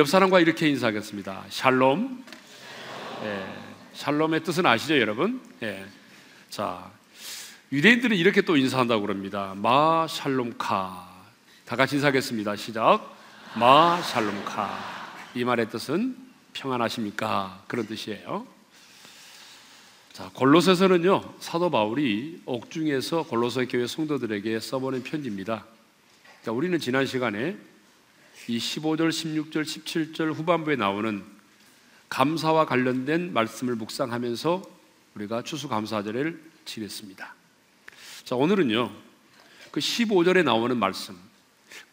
옆 사람과 이렇게 인사하겠습니다. 샬롬. 예, 샬롬의 뜻은 아시죠, 여러분? 예. 자, 유대인들은 이렇게 또 인사한다고 그럽니다. 마 샬롬카. 다 같이 인사하겠습니다. 시작. 마 샬롬카. 이 말의 뜻은 평안하십니까? 그런 뜻이에요. 자, 골로새서는요. 사도 바울이 옥중에서 골로새 교회 성도들에게 써보낸 편지입니다. 자, 우리는 지난 시간에 이 15절, 16절, 17절 후반부에 나오는 감사와 관련된 말씀을 묵상하면서 우리가 추수감사절을 지냈습니다. 자, 오늘은요. 그 15절에 나오는 말씀.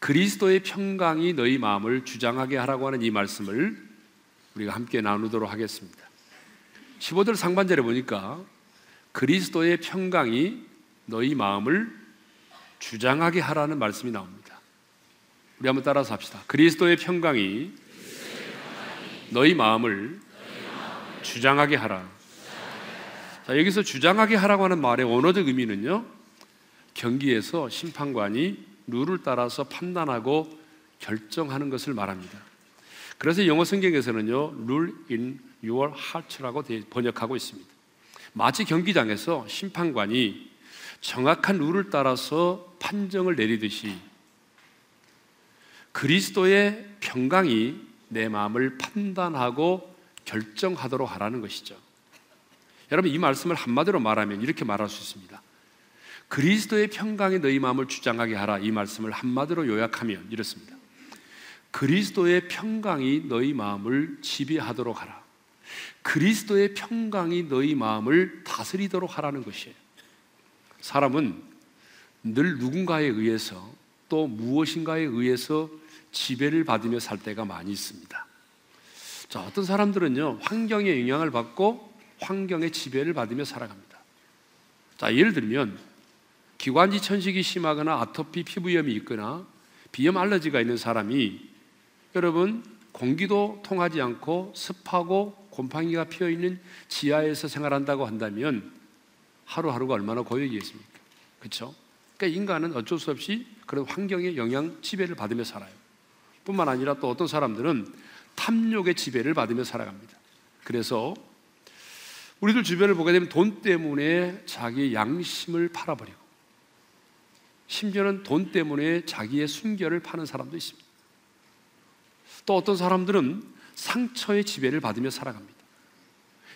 그리스도의 평강이 너희 마음을 주장하게 하라고 하는 이 말씀을 우리가 함께 나누도록 하겠습니다. 15절 상반절에 보니까 그리스도의 평강이 너희 마음을 주장하게 하라는 말씀이 나옵니다. 우리 한번 따라서 합시다. 그리스도의 평강이 너희 마음을 주장하게 하라. 자, 여기서 주장하게 하라고 하는 말의 원어적 의미는요, 경기에서 심판관이 룰을 따라서 판단하고 결정하는 것을 말합니다. 그래서 영어 성경에서는요, rule in your heart라고 번역하고 있습니다. 마치 경기장에서 심판관이 정확한 룰을 따라서 판정을 내리듯이 그리스도의 평강이 내 마음을 판단하고 결정하도록 하라는 것이죠. 여러분 이 말씀을 한마디로 말하면 이렇게 말할 수 있습니다. 그리스도의 평강이 너희 마음을 주장하게 하라 이 말씀을 한마디로 요약하면 이렇습니다. 그리스도의 평강이 너희 마음을 지배하도록 하라. 그리스도의 평강이 너희 마음을 다스리도록 하라는 것이에요. 사람은 늘 누군가에 의해서 또 무엇인가에 의해서 지배를 받으며 살 때가 많이 있습니다. 자, 어떤 사람들은요, 환경의 영향을 받고 환경의 지배를 받으며 살아갑니다. 자, 예를 들면 기관지 천식이 심하거나 아토피 피부염이 있거나 비염 알러지가 있는 사람이 여러분 공기도 통하지 않고 습하고 곰팡이가 피어 있는 지하에서 생활한다고 한다면 하루하루가 얼마나 고역이겠습니까? 그렇죠? 그러니까 인간은 어쩔 수 없이 그런 환경의 영향 지배를 받으며 살아요. 뿐만 아니라 또 어떤 사람들은 탐욕의 지배를 받으며 살아갑니다. 그래서 우리들 주변을 보게 되면 돈 때문에 자기 양심을 팔아버리고 심지어는 돈 때문에 자기의 순결을 파는 사람도 있습니다. 또 어떤 사람들은 상처의 지배를 받으며 살아갑니다.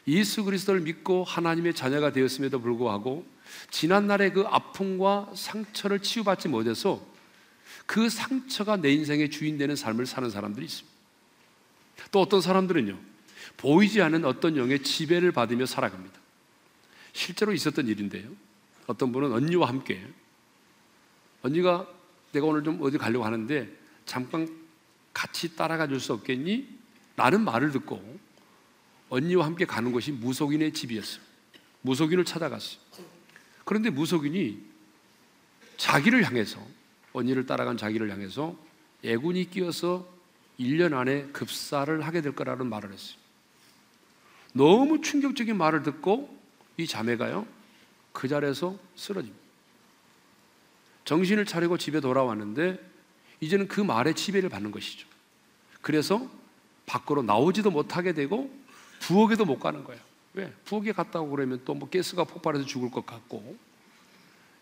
예수 그리스도를 믿고 하나님의 자녀가 되었음에도 불구하고 지난날의 그 아픔과 상처를 치유받지 못해서 그 상처가 내 인생의 주인 되는 삶을 사는 사람들이 있습니다. 또 어떤 사람들은요, 보이지 않는 어떤 영의 지배를 받으며 살아갑니다. 실제로 있었던 일인데요. 어떤 분은 언니와 함께 언니가 내가 오늘 좀 어디 가려고 하는데 잠깐 같이 따라가 줄 수 없겠니? 라는 말을 듣고 언니와 함께 가는 것이 무속인의 집이었어요. 무속인을 찾아갔어요. 그런데 무속인이 자기를 향해서 언니를 따라간 자기를 향해서 애군이 끼어서 1년 안에 급사를 하게 될 거라는 말을 했어요. 너무 충격적인 말을 듣고 이 자매가요, 그 자리에서 쓰러집니다. 정신을 차리고 집에 돌아왔는데, 이제는 그 말에 지배를 받는 것이죠. 그래서 밖으로 나오지도 못하게 되고, 부엌에도 못 가는 거예요. 왜? 부엌에 갔다고 그러면 또 뭐 가스가 폭발해서 죽을 것 같고,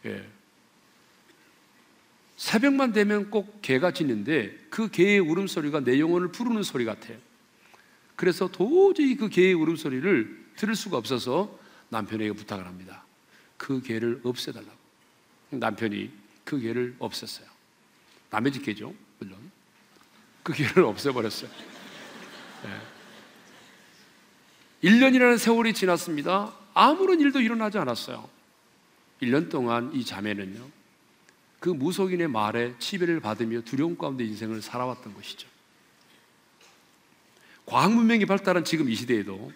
예. 새벽만 되면 꼭 개가 짖는데 그 개의 울음소리가 내 영혼을 부르는 소리 같아요. 그래서 도저히 그 개의 울음소리를 들을 수가 없어서 남편에게 부탁을 합니다. 그 개를 없애달라고. 남편이 그 개를 없앴어요. 남의 집 개죠, 물론. 그 개를 없애버렸어요. 네. 1년이라는 세월이 지났습니다. 아무런 일도 일어나지 않았어요. 1년 동안 이 자매는요, 그 무속인의 말에 치배를 받으며 두려움 가운데 인생을 살아왔던 것이죠. 과학 문명이 발달한 지금 이 시대에도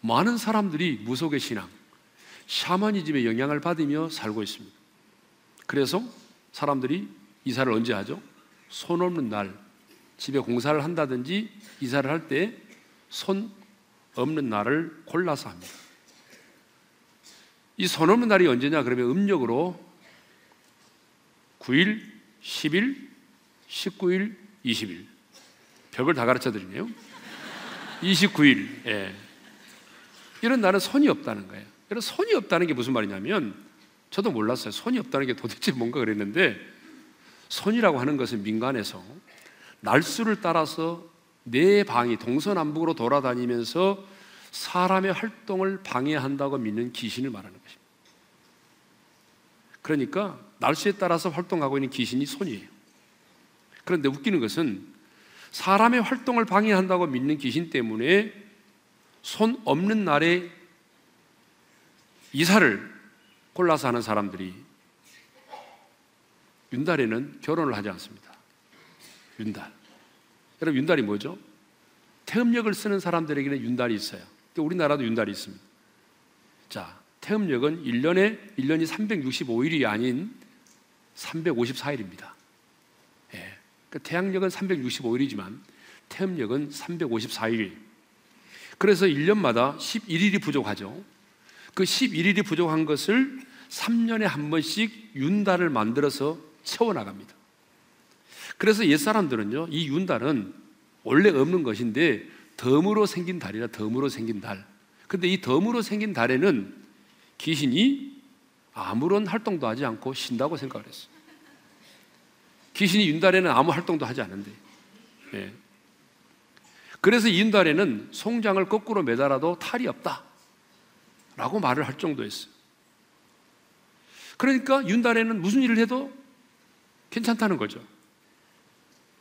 많은 사람들이 무속의 신앙, 샤머니즘의 영향을 받으며 살고 있습니다. 그래서 사람들이 이사를 언제 하죠? 손 없는 날, 집에 공사를 한다든지 이사를 할 때 손 없는 날을 골라서 합니다. 이 손 없는 날이 언제냐? 그러면 음력으로 9일, 10일, 19일, 20일. 벽을 다 가르쳐 드리네요. 29일. 예. 이런 날은 손이 없다는 거예요. 여러분 손이 없다는 게 무슨 말이냐면 저도 몰랐어요. 손이 없다는 게 도대체 뭔가 그랬는데 손이라고 하는 것은 민간에서 날수를 따라서 네 방이 동서남북으로 돌아다니면서 사람의 활동을 방해한다고 믿는 귀신을 말하는 것입니다. 그러니까 날씨에 따라서 활동하고 있는 귀신이 손이에요. 그런데 웃기는 것은 사람의 활동을 방해한다고 믿는 귀신 때문에 손 없는 날에 이사를 골라서 하는 사람들이 윤달에는 결혼을 하지 않습니다. 윤달. 여러분, 윤달이 뭐죠? 태음력을 쓰는 사람들에게는 윤달이 있어요. 우리나라도 윤달이 있습니다. 자, 태음력은 1년에 1년이 365일이 아닌 354일입니다. 예. 그 태양력은 365일이지만 태음력은 354일. 그래서 1년마다 11일이 부족하죠. 그 11일이 부족한 것을 3년에 한 번씩 윤달을 만들어서 채워나갑니다. 그래서 옛사람들은요, 이 윤달은 원래 없는 것인데 덤으로 생긴 달이라 덤으로 생긴 달. 근데 이 덤으로 생긴 달에는 귀신이 아무런 활동도 하지 않고 쉰다고 생각을 했어요. 귀신이 윤달에는 아무 활동도 하지 않는데. 예. 그래서 이 윤달에는 송장을 거꾸로 매달아도 탈이 없다. 라고 말을 할 정도였어요. 그러니까 윤달에는 무슨 일을 해도 괜찮다는 거죠.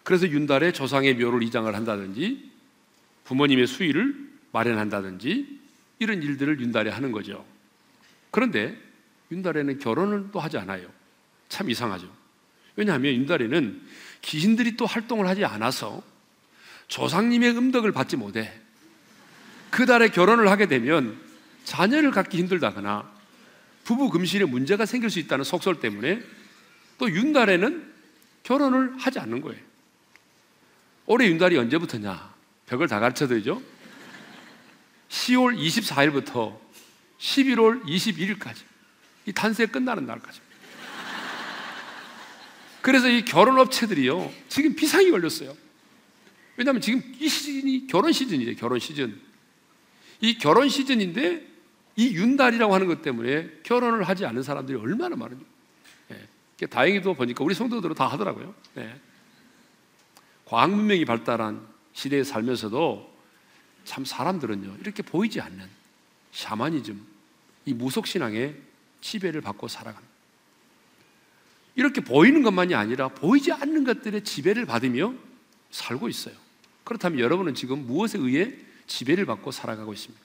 그래서 윤달에 조상의 묘를 이장을 한다든지 부모님의 수의를 마련한다든지 이런 일들을 윤달에 하는 거죠. 그런데 윤달에는 결혼을 또 하지 않아요. 참 이상하죠. 왜냐하면 윤달에는 귀신들이 또 활동을 하지 않아서 조상님의 음덕을 받지 못해. 그 달에 결혼을 하게 되면 자녀를 갖기 힘들다거나 부부 금실에 문제가 생길 수 있다는 속설 때문에 또 윤달에는 결혼을 하지 않는 거예요. 올해 윤달이 언제부터냐? 벽을 다 가르쳐 드리죠. 10월 24일부터 11월 21일까지 이 탄세 끝나는 날까지. 그래서 이 결혼 업체들이요 지금 비상이 걸렸어요. 왜냐하면 지금 이 시즌이 결혼 시즌이에요. 결혼 시즌. 이 결혼 시즌인데 이 윤달이라고 하는 것 때문에 결혼을 하지 않은 사람들이 얼마나 많은지. 예. 다행히도 보니까 우리 성도들은 다 하더라고요. 예. 과학 문명이 발달한 시대에 살면서도 참 사람들은요 이렇게 보이지 않는 샤머니즘, 이 무속 신앙의 지배를 받고 살아갑니다. 이렇게 보이는 것만이 아니라 보이지 않는 것들의 지배를 받으며 살고 있어요. 그렇다면 여러분은 지금 무엇에 의해 지배를 받고 살아가고 있습니까?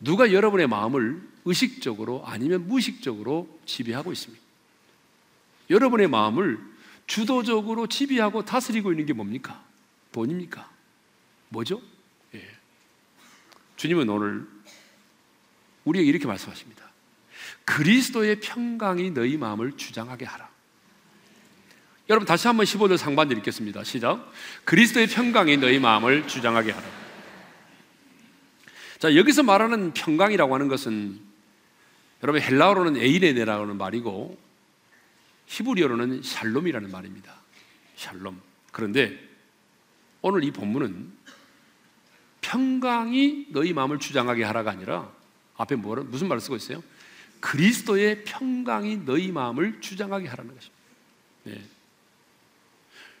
누가 여러분의 마음을 의식적으로 아니면 무의식적으로 지배하고 있습니까? 여러분의 마음을 주도적으로 지배하고 다스리고 있는 게 뭡니까? 돈입니까? 뭐죠? 예. 주님은 오늘 우리에게 이렇게 말씀하십니다. 그리스도의 평강이 너희 마음을 주장하게 하라. 여러분 다시 한번 15절 상반절 읽겠습니다. 시작. 그리스도의 평강이 너희 마음을 주장하게 하라. 자, 여기서 말하는 평강이라고 하는 것은 여러분 헬라어로는 에이레네라고 하는 말이고 히브리어로는 샬롬이라는 말입니다. 샬롬. 그런데 오늘 이 본문은 평강이 너희 마음을 주장하게 하라가 아니라 앞에 뭐라 무슨 말을 쓰고 있어요? 그리스도의 평강이 너희 마음을 주장하게 하라는 것입니다. 네.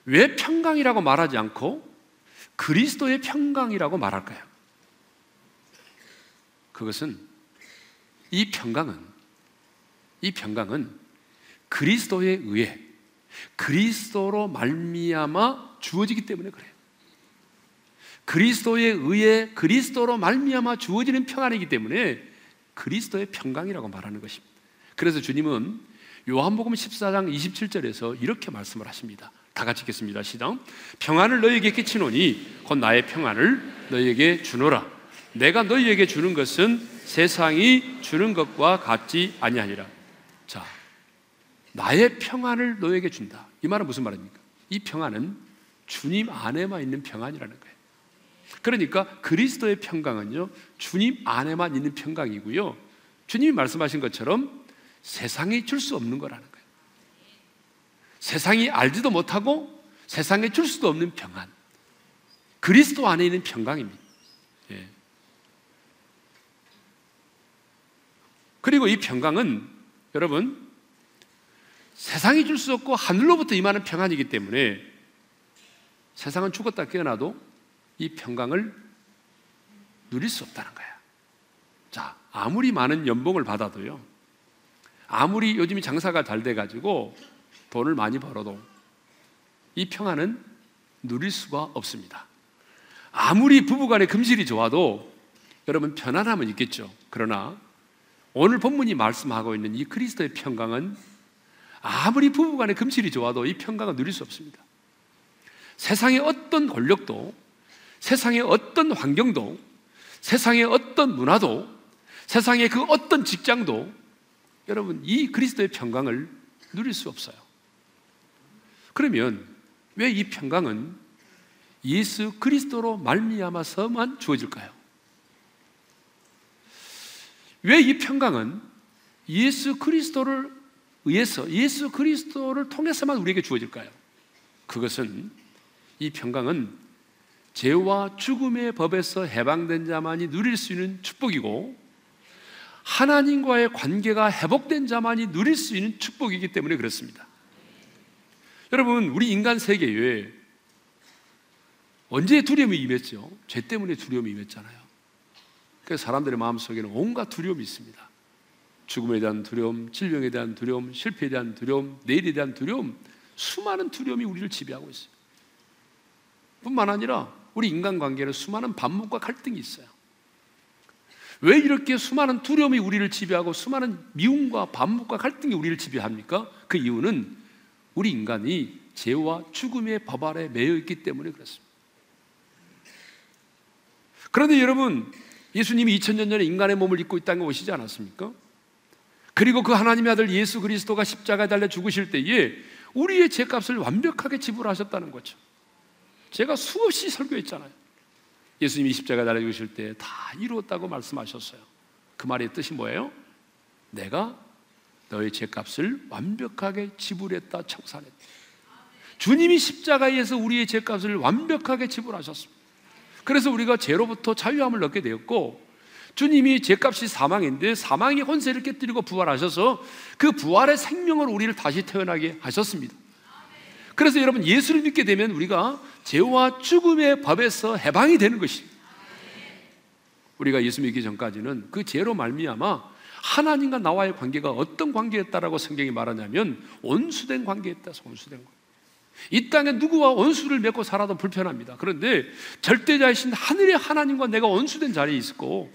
왜 평강이라고 말하지 않고 그리스도의 평강이라고 말할까요? 그것은 이 평강은 이 평강은 그리스도에 의해 그리스도로 말미암아 주어지기 때문에 그래요. 그리스도에 의해 그리스도로 말미암아 주어지는 평안이기 때문에 그리스도의 평강이라고 말하는 것입니다. 그래서 주님은 요한복음 14장 27절에서 이렇게 말씀을 하십니다. 다 같이 읽겠습니다. 시작. 평안을 너희에게 끼치노니 곧 나의 평안을 너희에게 주노라. 내가 너희에게 주는 것은 세상이 주는 것과 같지 아니하니라. 자, 나의 평안을 너에게 준다. 이 말은 무슨 말입니까? 이 평안은 주님 안에만 있는 평안이라는 거예요. 그러니까 그리스도의 평강은요, 주님 안에만 있는 평강이고요. 주님이 말씀하신 것처럼 세상이 줄 수 없는 거라는 거예요. 세상이 알지도 못하고 세상에 줄 수도 없는 평안. 그리스도 안에 있는 평강입니다. 예. 그리고 이 평강은 여러분 세상이 줄 수 없고 하늘로부터 임하는 평안이기 때문에 세상은 죽었다 깨어나도 이 평강을 누릴 수 없다는 거야. 자, 아무리 많은 연봉을 받아도요. 아무리 요즘 장사가 잘 돼가지고 돈을 많이 벌어도 이 평안은 누릴 수가 없습니다. 아무리 부부간의 금실이 좋아도 여러분 편안함은 있겠죠. 그러나 오늘 본문이 말씀하고 있는 이 그리스도의 평강은 아무리 부부간의 금실이 좋아도 이 평강을 누릴 수 없습니다. 세상의 어떤 권력도, 세상의 어떤 환경도, 세상의 어떤 문화도, 세상의 그 어떤 직장도 여러분 이 그리스도의 평강을 누릴 수 없어요. 그러면 왜 이 평강은 예수 그리스도로 말미암아서만 주어질까요? 왜 이 평강은 예수 그리스도를 의해서 예수 그리스도를 통해서만 우리에게 주어질까요? 그것은 이 평강은 죄와 죽음의 법에서 해방된 자만이 누릴 수 있는 축복이고 하나님과의 관계가 회복된 자만이 누릴 수 있는 축복이기 때문에 그렇습니다. 여러분, 우리 인간 세계에 언제 두려움이 임했죠? 죄 때문에 두려움이 임했잖아요. 그래서 사람들의 마음속에는 온갖 두려움이 있습니다. 죽음에 대한 두려움, 질병에 대한 두려움, 실패에 대한 두려움, 내일에 대한 두려움, 수많은 두려움이 우리를 지배하고 있어요. 뿐만 아니라 우리 인간관계는 수많은 반목과 갈등이 있어요. 왜 이렇게 수많은 두려움이 우리를 지배하고 수많은 미움과 반목과 갈등이 우리를 지배합니까? 그 이유는 우리 인간이 죄와 죽음의 법 아래 매여 있기 때문에 그렇습니다. 그런데 여러분, 예수님이 2000년 전에 인간의 몸을 입고 있다는 거 오시지 않았습니까? 그리고 그 하나님의 아들 예수 그리스도가 십자가에 달려 죽으실 때에 우리의 죄값을 완벽하게 지불하셨다는 거죠. 제가 수없이 설교했잖아요. 예수님이 십자가에 달려 죽으실 때 다 이루었다고 말씀하셨어요. 그 말의 뜻이 뭐예요? 내가 너의 죄값을 완벽하게 지불했다 청산했다. 주님이 십자가에서 우리의 죄값을 완벽하게 지불하셨습니다. 그래서 우리가 죄로부터 자유함을 얻게 되었고 주님이 죄값이 사망인데 사망의 혼세를 깨뜨리고 부활하셔서 그 부활의 생명으로 우리를 다시 태어나게 하셨습니다. 그래서 여러분 예수를 믿게 되면 우리가 죄와 죽음의 법에서 해방이 되는 것입니다. 우리가 예수 믿기 전까지는 그 죄로 말미암아 하나님과 나와의 관계가 어떤 관계였다라고 성경이 말하냐면 온수된 관계였다. 온수된 관계. 이 땅에 누구와 원수를 맺고 살아도 불편합니다. 그런데 절대자이신 하늘의 하나님과 내가 원수된 자리에 있고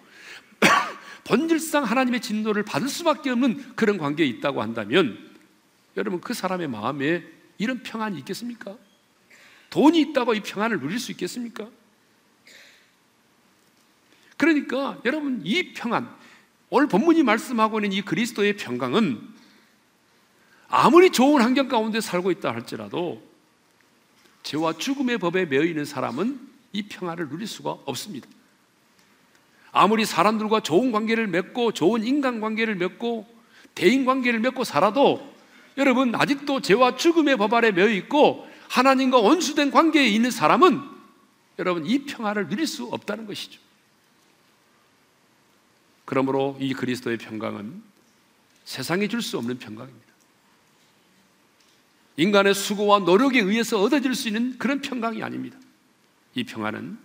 본질상 하나님의 진노를 받을 수밖에 없는 그런 관계에 있다고 한다면 여러분 그 사람의 마음에 이런 평안이 있겠습니까? 돈이 있다고 이 평안을 누릴 수 있겠습니까? 그러니까 여러분 이 평안 오늘 본문이 말씀하고 있는 이 그리스도의 평강은 아무리 좋은 환경 가운데 살고 있다 할지라도 죄와 죽음의 법에 매여 있는 사람은 이 평안을 누릴 수가 없습니다. 아무리 사람들과 좋은 관계를 맺고 좋은 인간 관계를 맺고 대인 관계를 맺고 살아도 여러분 아직도 죄와 죽음의 법 아래 매여 있고 하나님과 원수된 관계에 있는 사람은 여러분 이 평화를 누릴 수 없다는 것이죠. 그러므로 이 그리스도의 평강은 세상에 줄수 없는 평강입니다. 인간의 수고와 노력에 의해서 얻어질 수 있는 그런 평강이 아닙니다. 이 평화는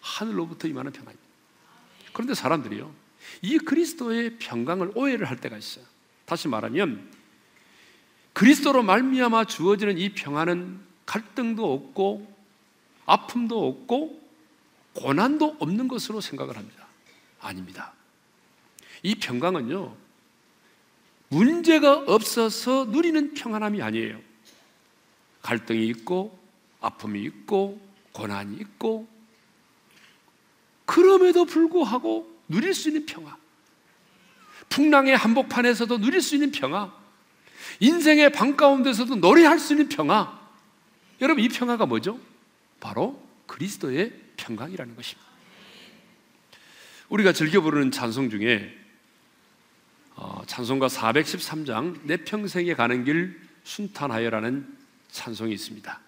하늘로부터 임하는 평화입니다. 그런데 사람들이요, 이 그리스도의 평강을 오해를 할 때가 있어요. 다시 말하면 그리스도로 말미암아 주어지는 이 평화는 갈등도 없고 아픔도 없고 고난도 없는 것으로 생각을 합니다. 아닙니다. 이 평강은요, 문제가 없어서 누리는 평안함이 아니에요. 갈등이 있고, 아픔이 있고, 고난이 있고, 그럼에도 불구하고 누릴 수 있는 평화. 풍랑의 한복판에서도 누릴 수 있는 평화. 인생의 방 가운데서도 노래할 수 있는 평화. 여러분, 이 평화가 뭐죠? 바로 그리스도의 평강이라는 것입니다. 우리가 즐겨 부르는 찬송 중에 어, 찬송가 413장 내 평생에 가는 길 순탄하여라는 찬송이 있습니다.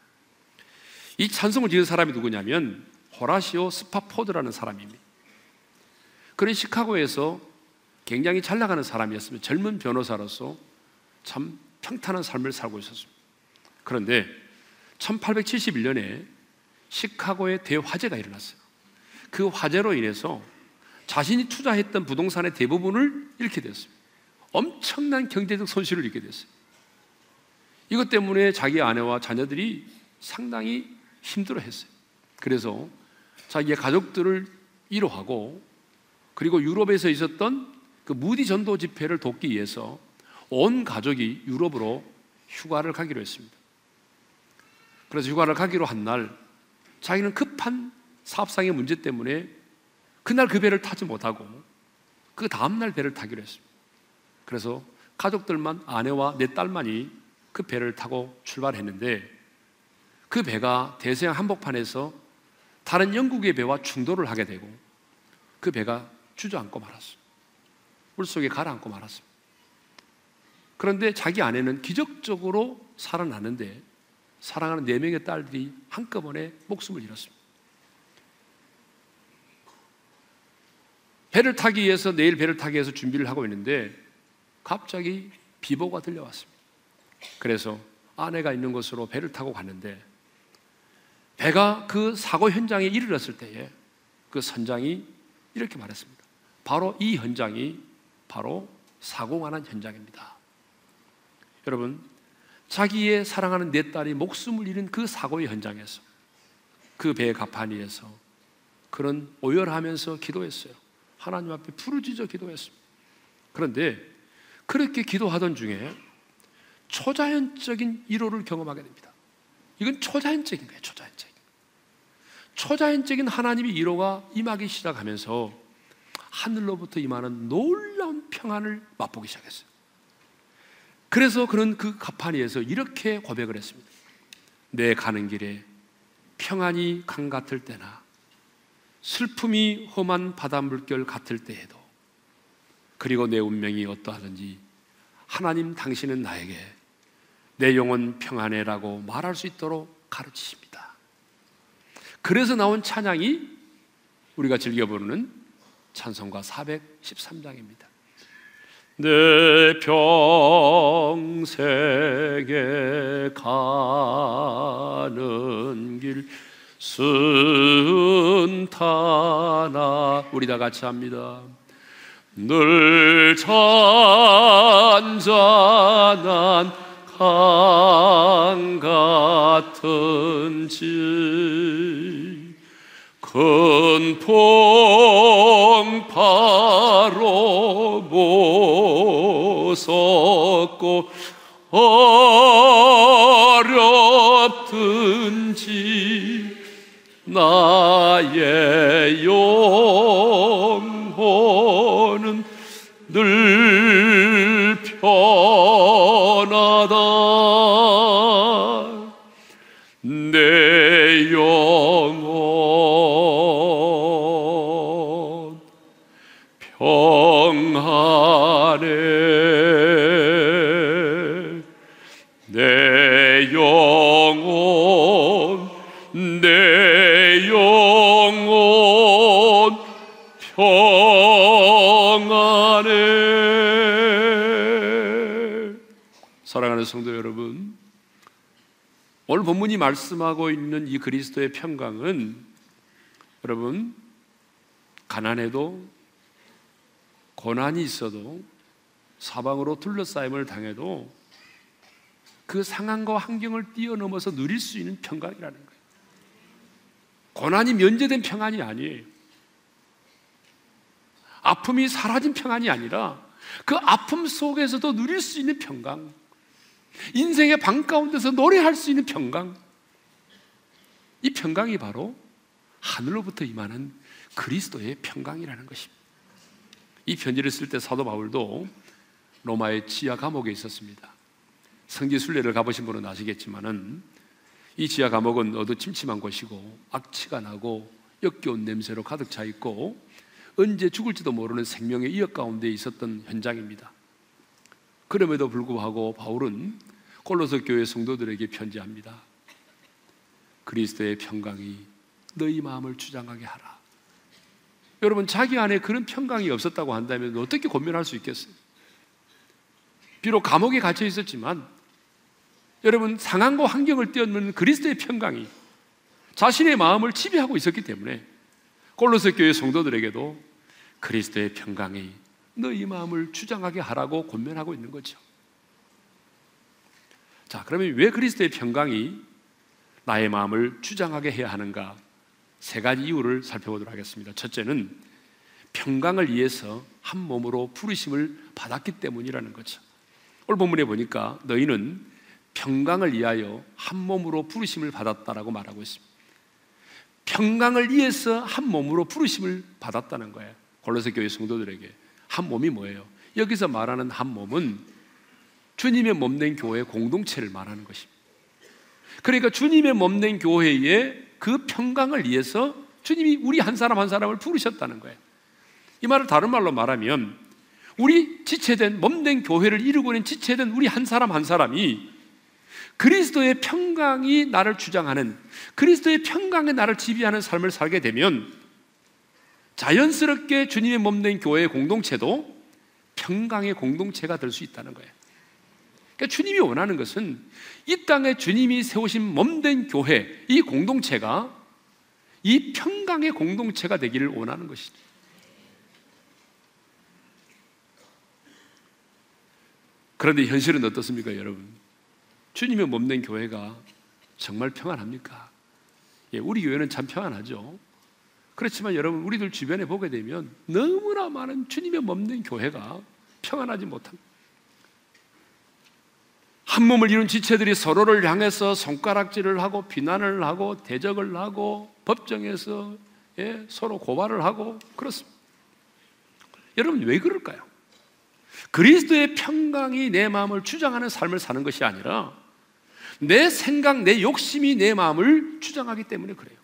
이 찬송을 지은 사람이 누구냐면 호라시오 스파포드라는 사람입니다. 그는 시카고에서 굉장히 잘 나가는 사람이었습니다. 젊은 변호사로서 참 평탄한 삶을 살고 있었습니다. 그런데 1871년에 시카고에 대화재가 일어났어요. 그 화재로 인해서 자신이 투자했던 부동산의 대부분을 잃게 됐습니다. 엄청난 경제적 손실을 입게 됐어요. 이것 때문에 자기 아내와 자녀들이 상당히 힘들어 했어요. 그래서 자기의 가족들을 위로하고 그리고 유럽에서 있었던 그 무디 전도 집회를 돕기 위해서 온 가족이 유럽으로 휴가를 가기로 했습니다. 그래서 휴가를 가기로 한 날 자기는 급한 사업상의 문제 때문에 그날 그 배를 타지 못하고 그 다음날 배를 타기로 했습니다. 그래서 가족들만 아내와 내 딸만이 그 배를 타고 출발했는데 그 배가 대서양 한복판에서 다른 영국의 배와 충돌을 하게 되고 그 배가 주저앉고 말았습니다. 물속에 가라앉고 말았습니다. 그런데 자기 아내는 기적적으로 살아나는데 사랑하는 네 명의 딸들이 한꺼번에 목숨을 잃었습니다. 배를 타기 위해서 내일 배를 타기 위해서 준비를 하고 있는데 갑자기 비보가 들려왔습니다. 그래서 아내가 있는 곳으로 배를 타고 갔는데 배가 그 사고 현장에 이르렀을 때에 그 선장이 이렇게 말했습니다. 바로 이 현장이 바로 사고가 난 현장입니다. 여러분, 자기의 사랑하는 내 딸이 목숨을 잃은 그 사고의 현장에서 그 배의 가판위에서 그런 오열하면서 기도했어요. 하나님 앞에 부르짖어 기도했습니다. 그런데 그렇게 기도하던 중에 초자연적인 위로를 경험하게 됩니다. 이건 초자연적인 거예요, 초자연적인. 초자연적인 하나님의 위로가 임하기 시작하면서 하늘로부터 임하는 놀라운 평안을 맛보기 시작했어요. 그래서 그는 그 가판위에서 이렇게 고백을 했습니다. 내 가는 길에 평안이 강 같을 때나 슬픔이 험한 바다 물결 같을 때에도 그리고 내 운명이 어떠하든지 하나님 당신은 나에게 내 영혼 평안해라고 말할 수 있도록 가르치십니다. 그래서 나온 찬양이 우리가 즐겨 부르는 찬송가 413장입니다. 내 평생에 가는 길 순탄하 우리 다 같이 합니다. 늘 잔잔한 강 같은지 큰풍 바로 무섭고 어렵든지 나의 영 여러분 오늘 본문이 말씀하고 있는 이 그리스도의 평강은 여러분 가난해도 고난이 있어도 사방으로 둘러싸임을 당해도 그 상황과 환경을 뛰어넘어서 누릴 수 있는 평강이라는 거예요. 고난이 면제된 평안이 아니에요. 아픔이 사라진 평안이 아니라 그 아픔 속에서도 누릴 수 있는 평강. 인생의 방 가운데서 노래할 수 있는 평강. 이 평강이 바로 하늘로부터 임하는 그리스도의 평강이라는 것입니다. 이 편지를 쓸 때 사도 바울도 로마의 지하 감옥에 있었습니다. 성지 순례를 가보신 분은 아시겠지만은 이 지하 감옥은 어두침침한 곳이고 악취가 나고 역겨운 냄새로 가득 차 있고 언제 죽을지도 모르는 생명의 위협 가운데 있었던 현장입니다. 그럼에도 불구하고 바울은 골로새 교회 성도들에게 편지합니다. 그리스도의 평강이 너희 마음을 주장하게 하라. 여러분 자기 안에 그런 평강이 없었다고 한다면 어떻게 권면할 수 있겠어요? 비록 감옥에 갇혀 있었지만 여러분 상황과 환경을 뛰어넘는 그리스도의 평강이 자신의 마음을 지배하고 있었기 때문에 골로새 교회 성도들에게도 그리스도의 평강이 너희 마음을 주장하게 하라고 권면하고 있는 거죠. 자, 그러면 왜 그리스도의 평강이 나의 마음을 주장하게 해야 하는가? 세 가지 이유를 살펴보도록 하겠습니다. 첫째는 평강을 위해서 한 몸으로 부르심을 받았기 때문이라는 거죠. 오늘 본문에 보니까 너희는 평강을 위하여 한 몸으로 부르심을 받았다라고 말하고 있습니다. 평강을 위해서 한 몸으로 부르심을 받았다는 거예요. 골로새 교회 성도들에게 한 몸이 뭐예요? 여기서 말하는 한 몸은 주님의 몸 된 교회 공동체를 말하는 것입니다. 그러니까 주님의 몸 된 교회에 그 평강을 위해서 주님이 우리 한 사람 한 사람을 부르셨다는 거예요. 이 말을 다른 말로 말하면 우리 지체된 몸된 교회를 이루고 있는 지체된 우리 한 사람 한 사람이 그리스도의 평강이 나를 주장하는 그리스도의 평강에 나를 지배하는 삶을 살게 되면 자연스럽게 주님의 몸된 교회의 공동체도 평강의 공동체가 될 수 있다는 거예요. 그러니까 주님이 원하는 것은 이 땅에 주님이 세우신 몸된 교회, 이 공동체가 이 평강의 공동체가 되기를 원하는 것이죠. 그런데 현실은 어떻습니까, 여러분? 주님의 몸된 교회가 정말 평안합니까? 예, 우리 교회는 참 평안하죠. 그렇지만 여러분, 우리들 주변에 보게 되면 너무나 많은 주님의 몸된 교회가 평안하지 못합니다. 한 몸을 이룬 지체들이 서로를 향해서 손가락질을 하고 비난을 하고 대적을 하고 법정에서 예, 서로 고발을 하고 그렇습니다. 여러분 왜 그럴까요? 그리스도의 평강이 내 마음을 주장하는 삶을 사는 것이 아니라 내 생각, 내 욕심이 내 마음을 주장하기 때문에 그래요.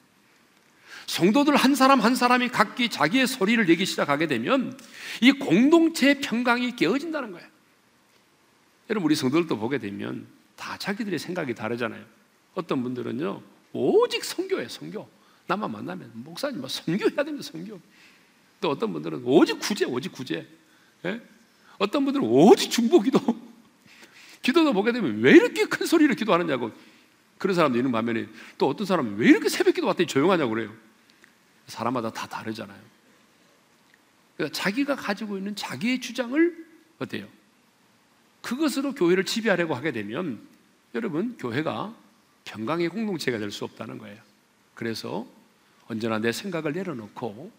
성도들 한 사람 한 사람이 각기 자기의 소리를 내기 시작하게 되면 이 공동체의 평강이 깨어진다는 거예요. 여러분 우리 성도들도 보게 되면 다 자기들의 생각이 다르잖아요. 어떤 분들은요 오직 성교예요, 성교. 나만 만나면 목사님 뭐 성교해야 됩니다, 성교. 또 어떤 분들은 오직 구제, 오직 구제. 예? 어떤 분들은 오직 중보기도. 기도도 보게 되면 왜 이렇게 큰 소리를 기도하느냐고. 그런 사람도 있는 반면에 또 어떤 사람은 왜 이렇게 새벽 기도 왔더니 조용하냐고 그래요. 사람마다 다 다르잖아요. 그러니까 자기가 가지고 있는 자기의 주장을 어때요? 그것으로 교회를 지배하려고 하게 되면 여러분 교회가 평강의 공동체가 될 수 없다는 거예요. 그래서 언제나 내 생각을 내려놓고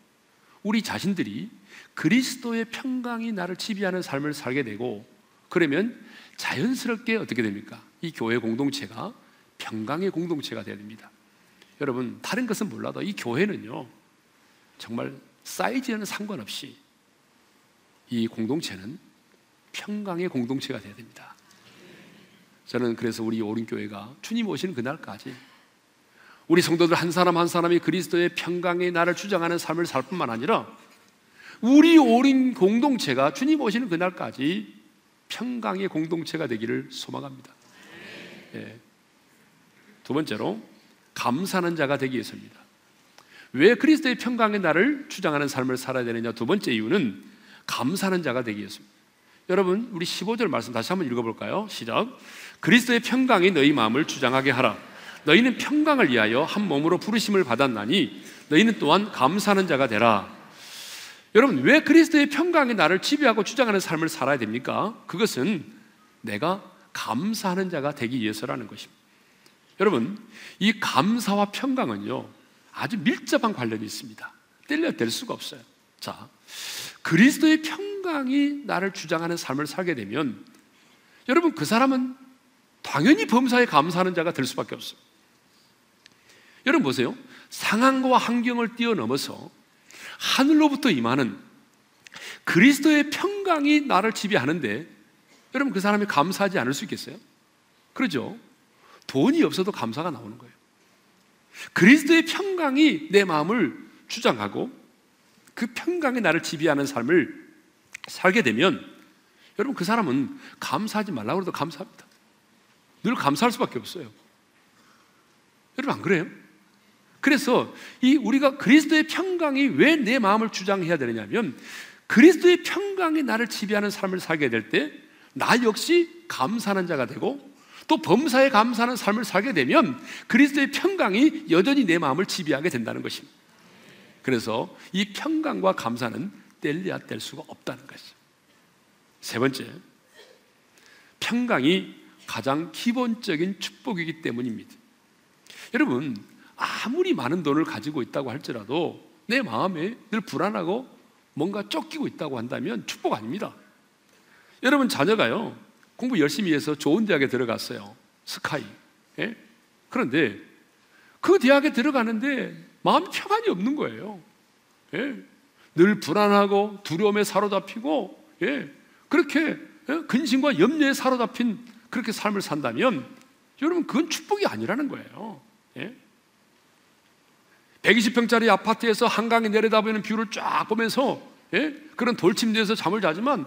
우리 자신들이 그리스도의 평강이 나를 지배하는 삶을 살게 되고 그러면 자연스럽게 어떻게 됩니까? 이 교회 공동체가 평강의 공동체가 됩니다. 여러분 다른 것은 몰라도 이 교회는요 정말 사이즈에는 상관없이 이 공동체는 평강의 공동체가 되어야 됩니다. 저는 그래서 우리 오른교회가 주님 오시는 그날까지 우리 성도들 한 사람 한 사람이 그리스도의 평강의 나를 주장하는 삶을 살 뿐만 아니라 우리 오린 공동체가 주님 오시는 그날까지 평강의 공동체가 되기를 소망합니다. 예. 두 번째로 감사하는 자가 되기 위해서입니다. 왜 그리스도의 평강의 나를 주장하는 삶을 살아야 되느냐? 두 번째 이유는 감사하는 자가 되기 위해서입니다. 여러분, 우리 15절 말씀 다시 한번 읽어볼까요? 시작. 그리스도의 평강이 너희 마음을 주장하게 하라. 너희는 평강을 위하여 한 몸으로 부르심을 받았나니 너희는 또한 감사하는 자가 되라. 여러분, 왜 그리스도의 평강이 나를 지배하고 주장하는 삶을 살아야 됩니까? 그것은 내가 감사하는 자가 되기 위해서라는 것입니다. 여러분, 이 감사와 평강은요, 아주 밀접한 관련이 있습니다. 뗄려댈 수가 없어요. 자, 그리스도의 평강이 나를 주장하는 삶을 살게 되면 여러분 그 사람은 당연히 범사에 감사하는 자가 될 수밖에 없어요. 여러분 보세요. 상황과 환경을 뛰어넘어서 하늘로부터 임하는 그리스도의 평강이 나를 지배하는데 여러분 그 사람이 감사하지 않을 수 있겠어요? 그러죠. 돈이 없어도 감사가 나오는 거예요. 그리스도의 평강이 내 마음을 주장하고 그 평강이 나를 지배하는 삶을 살게 되면 여러분 그 사람은 감사하지 말라고 해도 감사합니다. 늘 감사할 수밖에 없어요. 여러분 안 그래요? 그래서 이 우리가 그리스도의 평강이 왜 내 마음을 주장해야 되느냐면 그리스도의 평강이 나를 지배하는 삶을 살게 될 때 나 역시 감사하는 자가 되고 또 범사에 감사하는 삶을 살게 되면 그리스도의 평강이 여전히 내 마음을 지배하게 된다는 것입니다. 그래서 이 평강과 감사는 뗄래야 뗄 수가 없다는 것이죠. 세 번째, 평강이 가장 기본적인 축복이기 때문입니다. 여러분, 아무리 많은 돈을 가지고 있다고 할지라도 내 마음에 늘 불안하고 뭔가 쫓기고 있다고 한다면 축복 아닙니다. 여러분, 자녀가요, 공부 열심히 해서 좋은 대학에 들어갔어요. 스카이. 예? 그런데 그 대학에 들어가는데 마음 평안이 없는 거예요. 예? 늘 불안하고 두려움에 사로잡히고 예? 그렇게 예? 근심과 염려에 사로잡힌 그렇게 삶을 산다면 여러분 그건 축복이 아니라는 거예요. 예? 120평짜리 아파트에서 한강에 내려다보는 뷰를 쫙 보면서 예? 그런 돌침대에서 잠을 자지만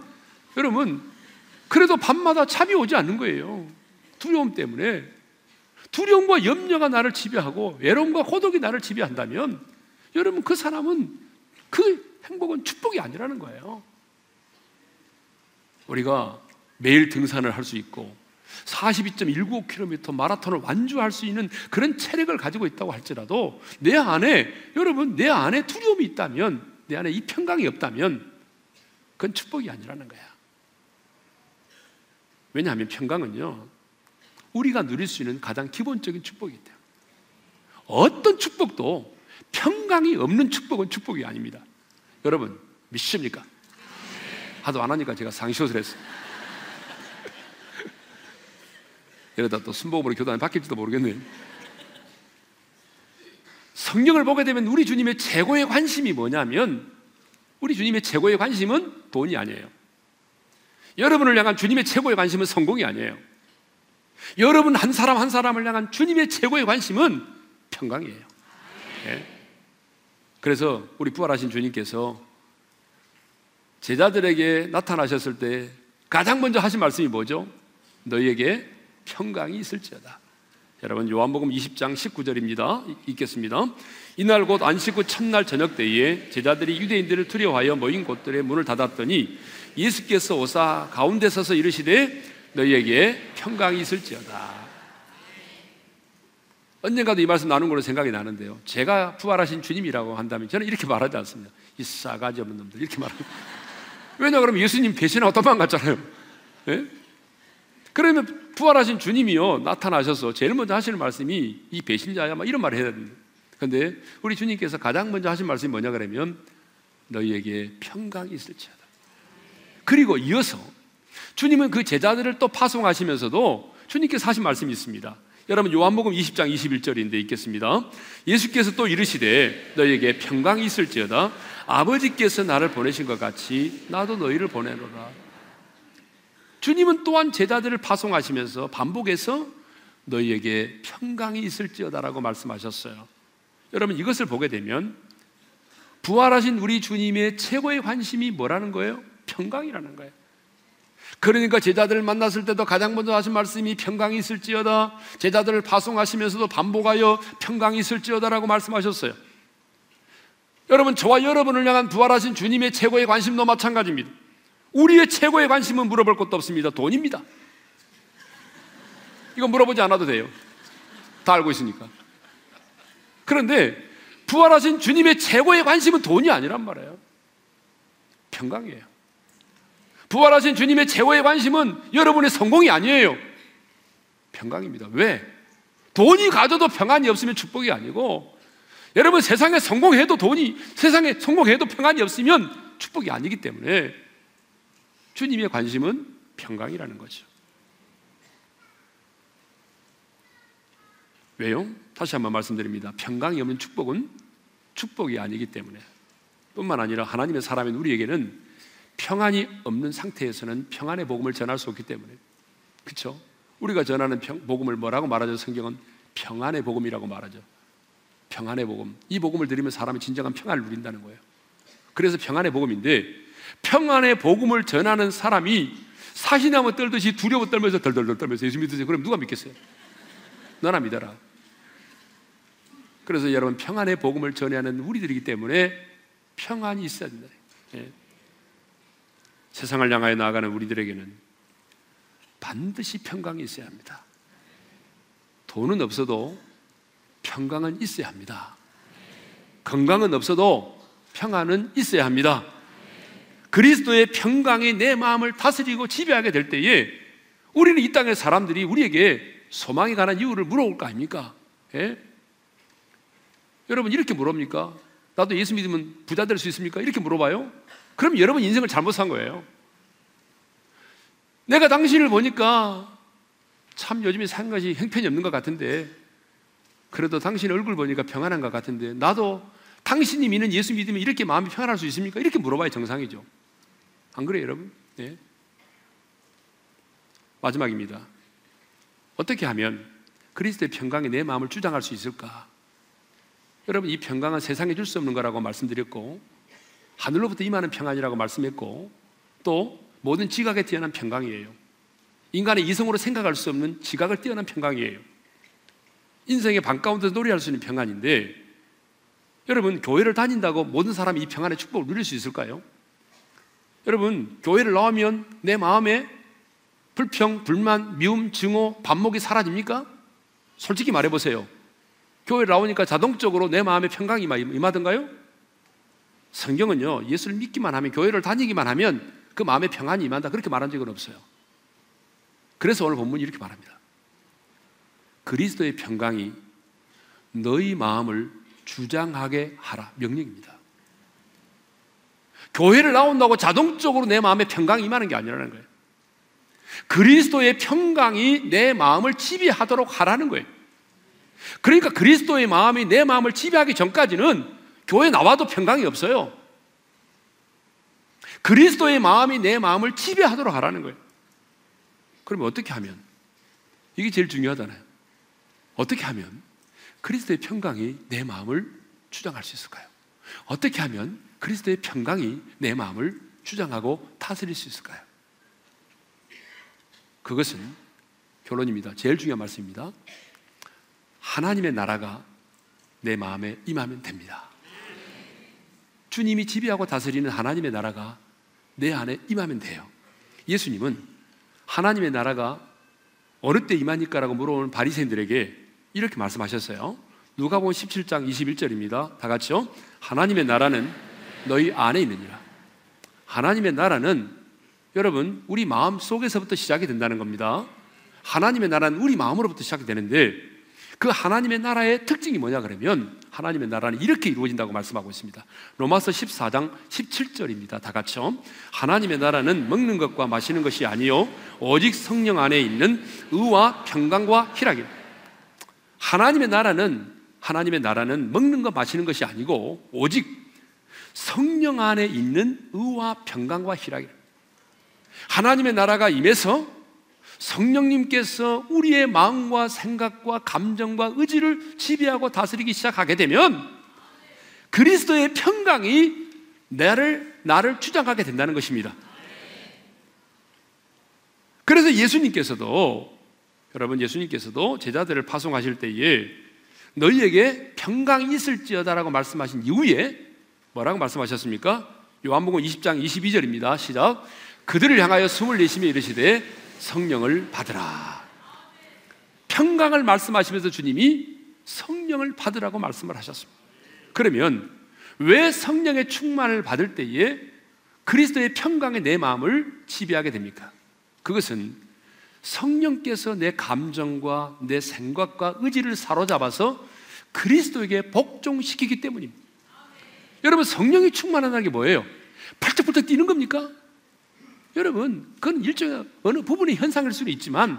여러분 그래도 밤마다 잠이 오지 않는 거예요. 두려움 때문에. 두려움과 염려가 나를 지배하고 외로움과 고독이 나를 지배한다면 여러분 그 사람은 그 행복은 축복이 아니라는 거예요. 우리가 매일 등산을 할 수 있고 42.195km 마라톤을 완주할 수 있는 그런 체력을 가지고 있다고 할지라도 내 안에 여러분 내 안에 두려움이 있다면 내 안에 이 평강이 없다면 그건 축복이 아니라는 거야. 왜냐하면 평강은요, 우리가 누릴 수 있는 가장 기본적인 축복이기 때문에. 어떤 축복도 평강이 없는 축복은 축복이 아닙니다. 여러분, 믿습니까? 하도 안 하니까 제가 상시옷을 했어요. 이러다 또 순복음으로 교단에 바뀔지도 모르겠네요. 성경을 보게 되면 우리 주님의 최고의 관심이 뭐냐면, 우리 주님의 최고의 관심은 돈이 아니에요. 여러분을 향한 주님의 최고의 관심은 성공이 아니에요. 여러분 한 사람 한 사람을 향한 주님의 최고의 관심은 평강이에요. 네. 그래서 우리 부활하신 주님께서 제자들에게 나타나셨을 때 가장 먼저 하신 말씀이 뭐죠? 너희에게 평강이 있을지어다. 여러분 요한복음 20장 19절입니다. 읽겠습니다. 이날 곧 안식 후 첫날 저녁 때에 제자들이 유대인들을 두려워하여 모인 곳들의 문을 닫았더니 예수께서 오사 가운데 서서 이르시되 너희에게 평강이 있을지어다. 언젠가도 이 말씀 나눈 걸로 생각이 나는데요. 제가 부활하신 주님이라고 한다면 저는 이렇게 말하지 않습니다. 이 싸가지 없는 놈들 이렇게 말합니다. 왜냐 그러면 예수님 배신하고 도망갔잖아요. 네? 그러면 부활하신 주님이요 나타나셔서 제일 먼저 하시는 말씀이 이 배신자야 막 이런 말을 해야 됩니다. 그런데 우리 주님께서 가장 먼저 하신 말씀이 뭐냐 그러면 너희에게 평강이 있을지어다. 그리고 이어서 주님은 그 제자들을 또 파송하시면서도 주님께서 하신 말씀이 있습니다. 여러분 요한복음 20장 21절인데 읽겠습니다. 예수께서 또 이르시되 너희에게 평강이 있을지어다 아버지께서 나를 보내신 것 같이 나도 너희를 보내노라. 주님은 또한 제자들을 파송하시면서 반복해서 너희에게 평강이 있을지어다라고 말씀하셨어요. 여러분 이것을 보게 되면 부활하신 우리 주님의 최고의 관심이 뭐라는 거예요? 평강이라는 거예요. 그러니까 제자들을 만났을 때도 가장 먼저 하신 말씀이 평강이 있을지어다. 제자들을 파송하시면서도 반복하여 평강이 있을지어다라고 말씀하셨어요. 여러분, 저와 여러분을 향한 부활하신 주님의 최고의 관심도 마찬가지입니다. 우리의 최고의 관심은 물어볼 것도 없습니다. 돈입니다. 이거 물어보지 않아도 돼요. 다 알고 있으니까. 그런데 부활하신 주님의 최고의 관심은 돈이 아니란 말이에요. 평강이에요. 부활하신 주님의 최고의 관심은 여러분의 성공이 아니에요. 평강입니다. 왜? 돈이 가져도 평안이 없으면 축복이 아니고 여러분 세상에 성공해도 돈이 세상에 성공해도 평안이 없으면 축복이 아니기 때문에 주님의 관심은 평강이라는 거죠. 왜요? 다시 한번 말씀드립니다. 평강이 없는 축복은 축복이 아니기 때문에 뿐만 아니라 하나님의 사람인 우리에게는 평안이 없는 상태에서는 평안의 복음을 전할 수 없기 때문에 그렇죠? 우리가 전하는 평, 복음을 뭐라고 말하죠? 성경은 평안의 복음이라고 말하죠. 평안의 복음. 이 복음을 들으면 사람이 진정한 평안을 누린다는 거예요. 그래서 평안의 복음인데 평안의 복음을 전하는 사람이 사시나무 떨듯이 두려워 떨면서 덜덜덜 떨면서 예수 믿으세요. 그럼 누가 믿겠어요? 너나 믿어라. 그래서 여러분 평안의 복음을 전하는 우리들이기 때문에 평안이 있어야 된다. 예. 세상을 향하여 나아가는 우리들에게는 반드시 평강이 있어야 합니다. 돈은 없어도 평강은 있어야 합니다. 건강은 없어도 평안은 있어야 합니다. 그리스도의 평강이 내 마음을 다스리고 지배하게 될 때에 우리는 이 땅의 사람들이 우리에게 소망에 관한 이유를 물어볼 거 아닙니까? 예? 여러분 이렇게 물어봅니까? 나도 예수 믿으면 부자 될 수 있습니까? 이렇게 물어봐요? 그럼 여러분 인생을 잘못 산 거예요. 내가 당신을 보니까 참 요즘에 산 것이 형편이 없는 것 같은데 그래도 당신 얼굴 보니까 평안한 것 같은데 나도 당신이 믿는 예수 믿으면 이렇게 마음이 평안할 수 있습니까? 이렇게 물어봐야 정상이죠. 안 그래요, 여러분? 네. 마지막입니다. 어떻게 하면 그리스도의 평강이 내 마음을 주장할 수 있을까? 여러분, 이 평강은 세상에 줄 수 없는 거라고 말씀드렸고, 하늘로부터 임하는 평안이라고 말씀했고, 또 모든 지각에 뛰어난 평강이에요. 인간의 이성으로 생각할 수 없는 지각을 뛰어난 평강이에요. 인생의 반가운데 놀이할 수 있는 평안인데, 여러분, 교회를 다닌다고 모든 사람이 이 평안의 축복을 누릴 수 있을까요? 여러분, 교회를 나오면 내 마음에 불평, 불만, 미움, 증오, 반목이 사라집니까? 솔직히 말해보세요. 교회 나오니까 자동적으로 내 마음에 평강이 임하던가요? 성경은요, 예수를 믿기만 하면, 교회를 다니기만 하면 그 마음에 평안이 임한다. 그렇게 말한 적은 없어요. 그래서 오늘 본문이 이렇게 말합니다. 그리스도의 평강이 너희 마음을 주장하게 하라. 명령입니다. 교회를 나온다고 자동적으로 내 마음에 평강이 임하는 게 아니라는 거예요. 그리스도의 평강이 내 마음을 지배하도록 하라는 거예요. 그러니까 그리스도의 마음이 내 마음을 지배하기 전까지는 교회 나와도 평강이 없어요. 그리스도의 마음이 내 마음을 지배하도록 하라는 거예요. 그러면 어떻게 하면? 이게 제일 중요하잖아요. 어떻게 하면 그리스도의 평강이 내 마음을 주장할 수 있을까요? 어떻게 하면 그리스도의 평강이 내 마음을 주장하고 다스릴 수 있을까요? 그것은 결론입니다. 제일 중요한 말씀입니다. 하나님의 나라가 내 마음에 임하면 됩니다. 주님이 지배하고 다스리는 하나님의 나라가 내 안에 임하면 돼요. 예수님은 하나님의 나라가 어느 때 임하니까라고 물어오는 바리새인들에게 이렇게 말씀하셨어요. 누가복음 17장 21절입니다. 다 같이요. 하나님의 나라는 너희 안에 있느니라. 하나님의 나라는 여러분 우리 마음 속에서부터 시작이 된다는 겁니다. 하나님의 나라는 우리 마음으로부터 시작이 되는데 그 하나님의 나라의 특징이 뭐냐 그러면 하나님의 나라는 이렇게 이루어진다고 말씀하고 있습니다. 로마서 14장 17절입니다. 다 같이요. 하나님의 나라는 먹는 것과 마시는 것이 아니요 오직 성령 안에 있는 의와 평강과 희락입니다. 하나님의 나라는 하나님의 나라는 먹는 것 마시는 것이 아니고 오직 성령 안에 있는 의와 평강과 희락입니다. 하나님의 나라가 임해서 성령님께서 우리의 마음과 생각과 감정과 의지를 지배하고 다스리기 시작하게 되면 그리스도의 평강이 나를 나를 주장하게 된다는 것입니다. 그래서 예수님께서도 여러분 예수님께서도 제자들을 파송하실 때에 너희에게 평강이 있을지어다라고 말씀하신 이후에 뭐라고 말씀하셨습니까? 요한복음 20장 22절입니다. 시작. 그들을 향하여 숨을 내쉬며 이르시되 성령을 받으라. 평강을 말씀하시면서 주님이 성령을 받으라고 말씀을 하셨습니다. 그러면 왜 성령의 충만을 받을 때에 그리스도의 평강에 내 마음을 지배하게 됩니까? 그것은 성령께서 내 감정과 내 생각과 의지를 사로잡아서 그리스도에게 복종시키기 때문입니다. 여러분 성령이 충만하다는 게 뭐예요? 팔짝팔짝 뛰는 겁니까? 여러분, 그건 일종의 어느 부분의 현상일 수는 있지만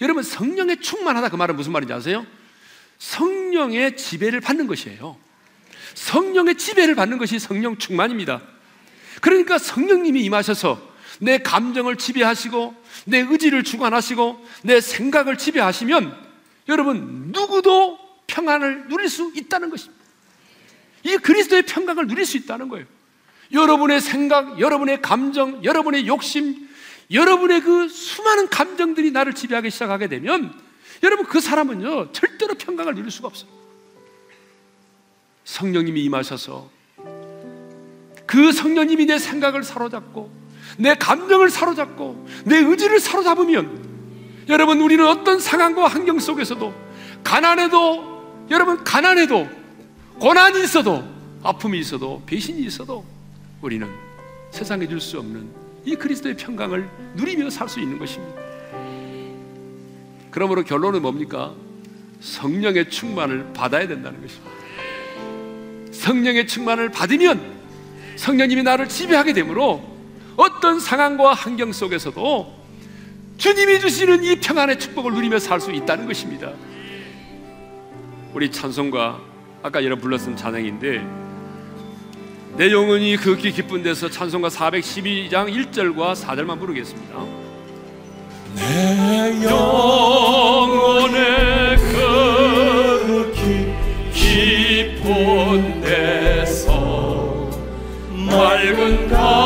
여러분 성령의 충만하다 그 말은 무슨 말인지 아세요? 성령의 지배를 받는 것이에요. 성령의 지배를 받는 것이 성령 충만입니다. 그러니까 성령님이 임하셔서 내 감정을 지배하시고 내 의지를 주관하시고 내 생각을 지배하시면 여러분 누구도 평안을 누릴 수 있다는 것입니다. 이 그리스도의 평강을 누릴 수 있다는 거예요. 여러분의 생각, 여러분의 감정, 여러분의 욕심, 여러분의 그 수많은 감정들이 나를 지배하기 시작하게 되면 여러분 그 사람은요 절대로 평강을 누릴 수가 없어요. 성령님이 임하셔서 그 성령님이 내 생각을 사로잡고 내 감정을 사로잡고 내 의지를 사로잡으면 여러분 우리는 어떤 상황과 환경 속에서도 가난해도 여러분 가난해도 고난이 있어도 아픔이 있어도 배신이 있어도 우리는 세상에 줄 수 없는 이 그리스도의 평강을 누리며 살 수 있는 것입니다. 그러므로 결론은 뭡니까? 성령의 충만을 받아야 된다는 것입니다. 성령의 충만을 받으면 성령님이 나를 지배하게 되므로 어떤 상황과 환경 속에서도 주님이 주시는 이 평안의 축복을 누리며 살 수 있다는 것입니다. 우리 찬송가 아까 여러분 불렀던 찬양인데 내 영혼이 극히 기쁜 데서 찬송가 412장 1절과 4절만 부르겠습니다. 내 영혼의 극히 깊은 데서 맑은 가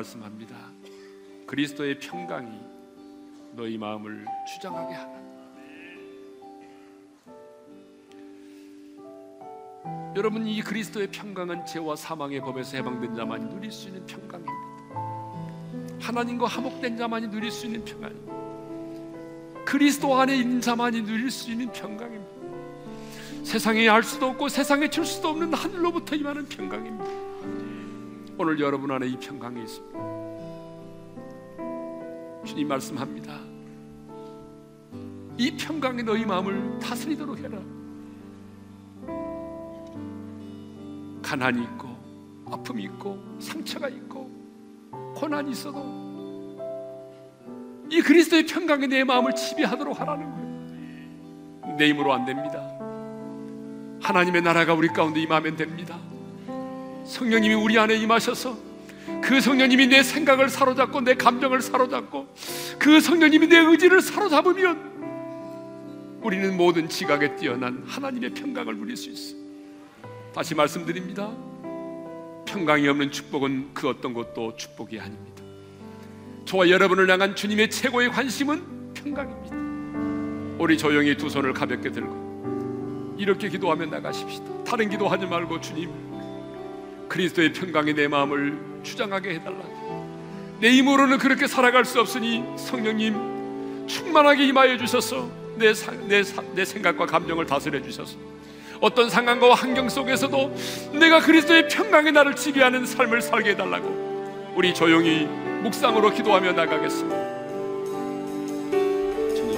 말씀합니다. 그리스도의 평강이 너희 마음을 주장하게 하라. 여러분 이 그리스도의 평강은 죄와 사망의 법에서 해방된 자만이 누릴 수 있는 평강입니다. 하나님과 화목된 자만이 누릴 수 있는 평안입니다 그리스도 안에 있는 자만이 누릴 수 있는 평강입니다. 세상에 알 수도 없고 세상에 줄 수도 없는 하늘로부터 임하는 평강입니다 오늘 여러분 안에 이 평강이 있습니다 주님 말씀합니다 이 평강이 너희 마음을 다스리도록 해라 가난이 있고 아픔이 있고 상처가 있고 고난이 있어도 이 그리스도의 평강이 내 마음을 지배하도록 하라는 거예요. 내 힘으로 안 됩니다. 하나님의 나라가 우리 가운데 임하면 됩니다. 성령님이 우리 안에 임하셔서 그 성령님이 내 생각을 사로잡고 내 감정을 사로잡고 그 성령님이 내 의지를 사로잡으면 우리는 모든 지각에 뛰어난 하나님의 평강을 누릴 수 있어요. 다시 말씀드립니다. 평강이 없는 축복은 그 어떤 것도 축복이 아닙니다. 저와 여러분을 향한 주님의 최고의 관심은 평강입니다. 우리 조용히 두 손을 가볍게 들고 이렇게 기도하며 나가십시다. 다른 기도하지 말고 주님 그리스도의 평강이 내 마음을 주장하게 해달라고. 내 힘으로는 그렇게 살아갈 수 없으니 성령님 충만하게 임하여 주셔서 내, 사, 내, 사, 내 생각과 감정을 다스려 주셔서 어떤 상황과 환경 속에서도 내가 그리스도의 평강의 나를 지배하는 삶을 살게 해달라고 우리 조용히 묵상으로 기도하며 나가겠습니다. 주님,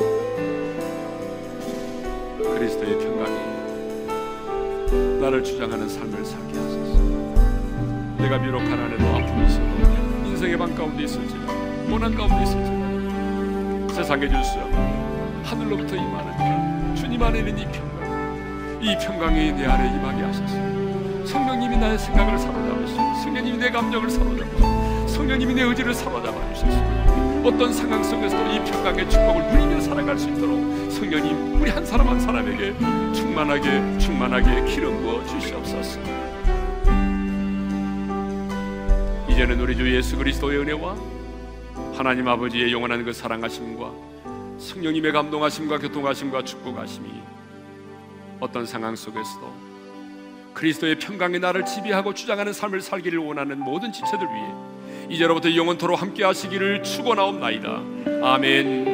그리스도의 평강이 나를 주장하는 삶을 살게 하소서. 내가 비록 가난해도 아픔이 있어도 인생의 방 가운데 있을지라도 고난 가운데 있을지라도 세상에 줄 수 없는 하늘로부터 임하는 주님 안에 있는 이 평강 이 평강이 내 안에 임하게 하소서. 성령님이 나의 생각을 사로잡으시고 성령님이 내 감정을 사로잡으시고 성령님이 내 의지를 사로잡아 주셔서. 어떤 상황 속에서도 이 평강의 축복을 누리며 살아갈 수 있도록 성령님 우리 한 사람 한 사람에게 충만하게 충만하게 기름 부어 주시옵소서 이제는 우리 주 예수 그리스도의 은혜와 하나님 아버지의 영원한 그 사랑하심과 성령님의 감동하심과 교통하심과 축복하심이 어떤 상황 속에서도 그리스도의 평강의 나를 지배하고 주장하는 삶을 살기를 원하는 모든 지체들 위해 이제로부터 영원토록 함께 하시기를 축원하옵나이다. 아멘.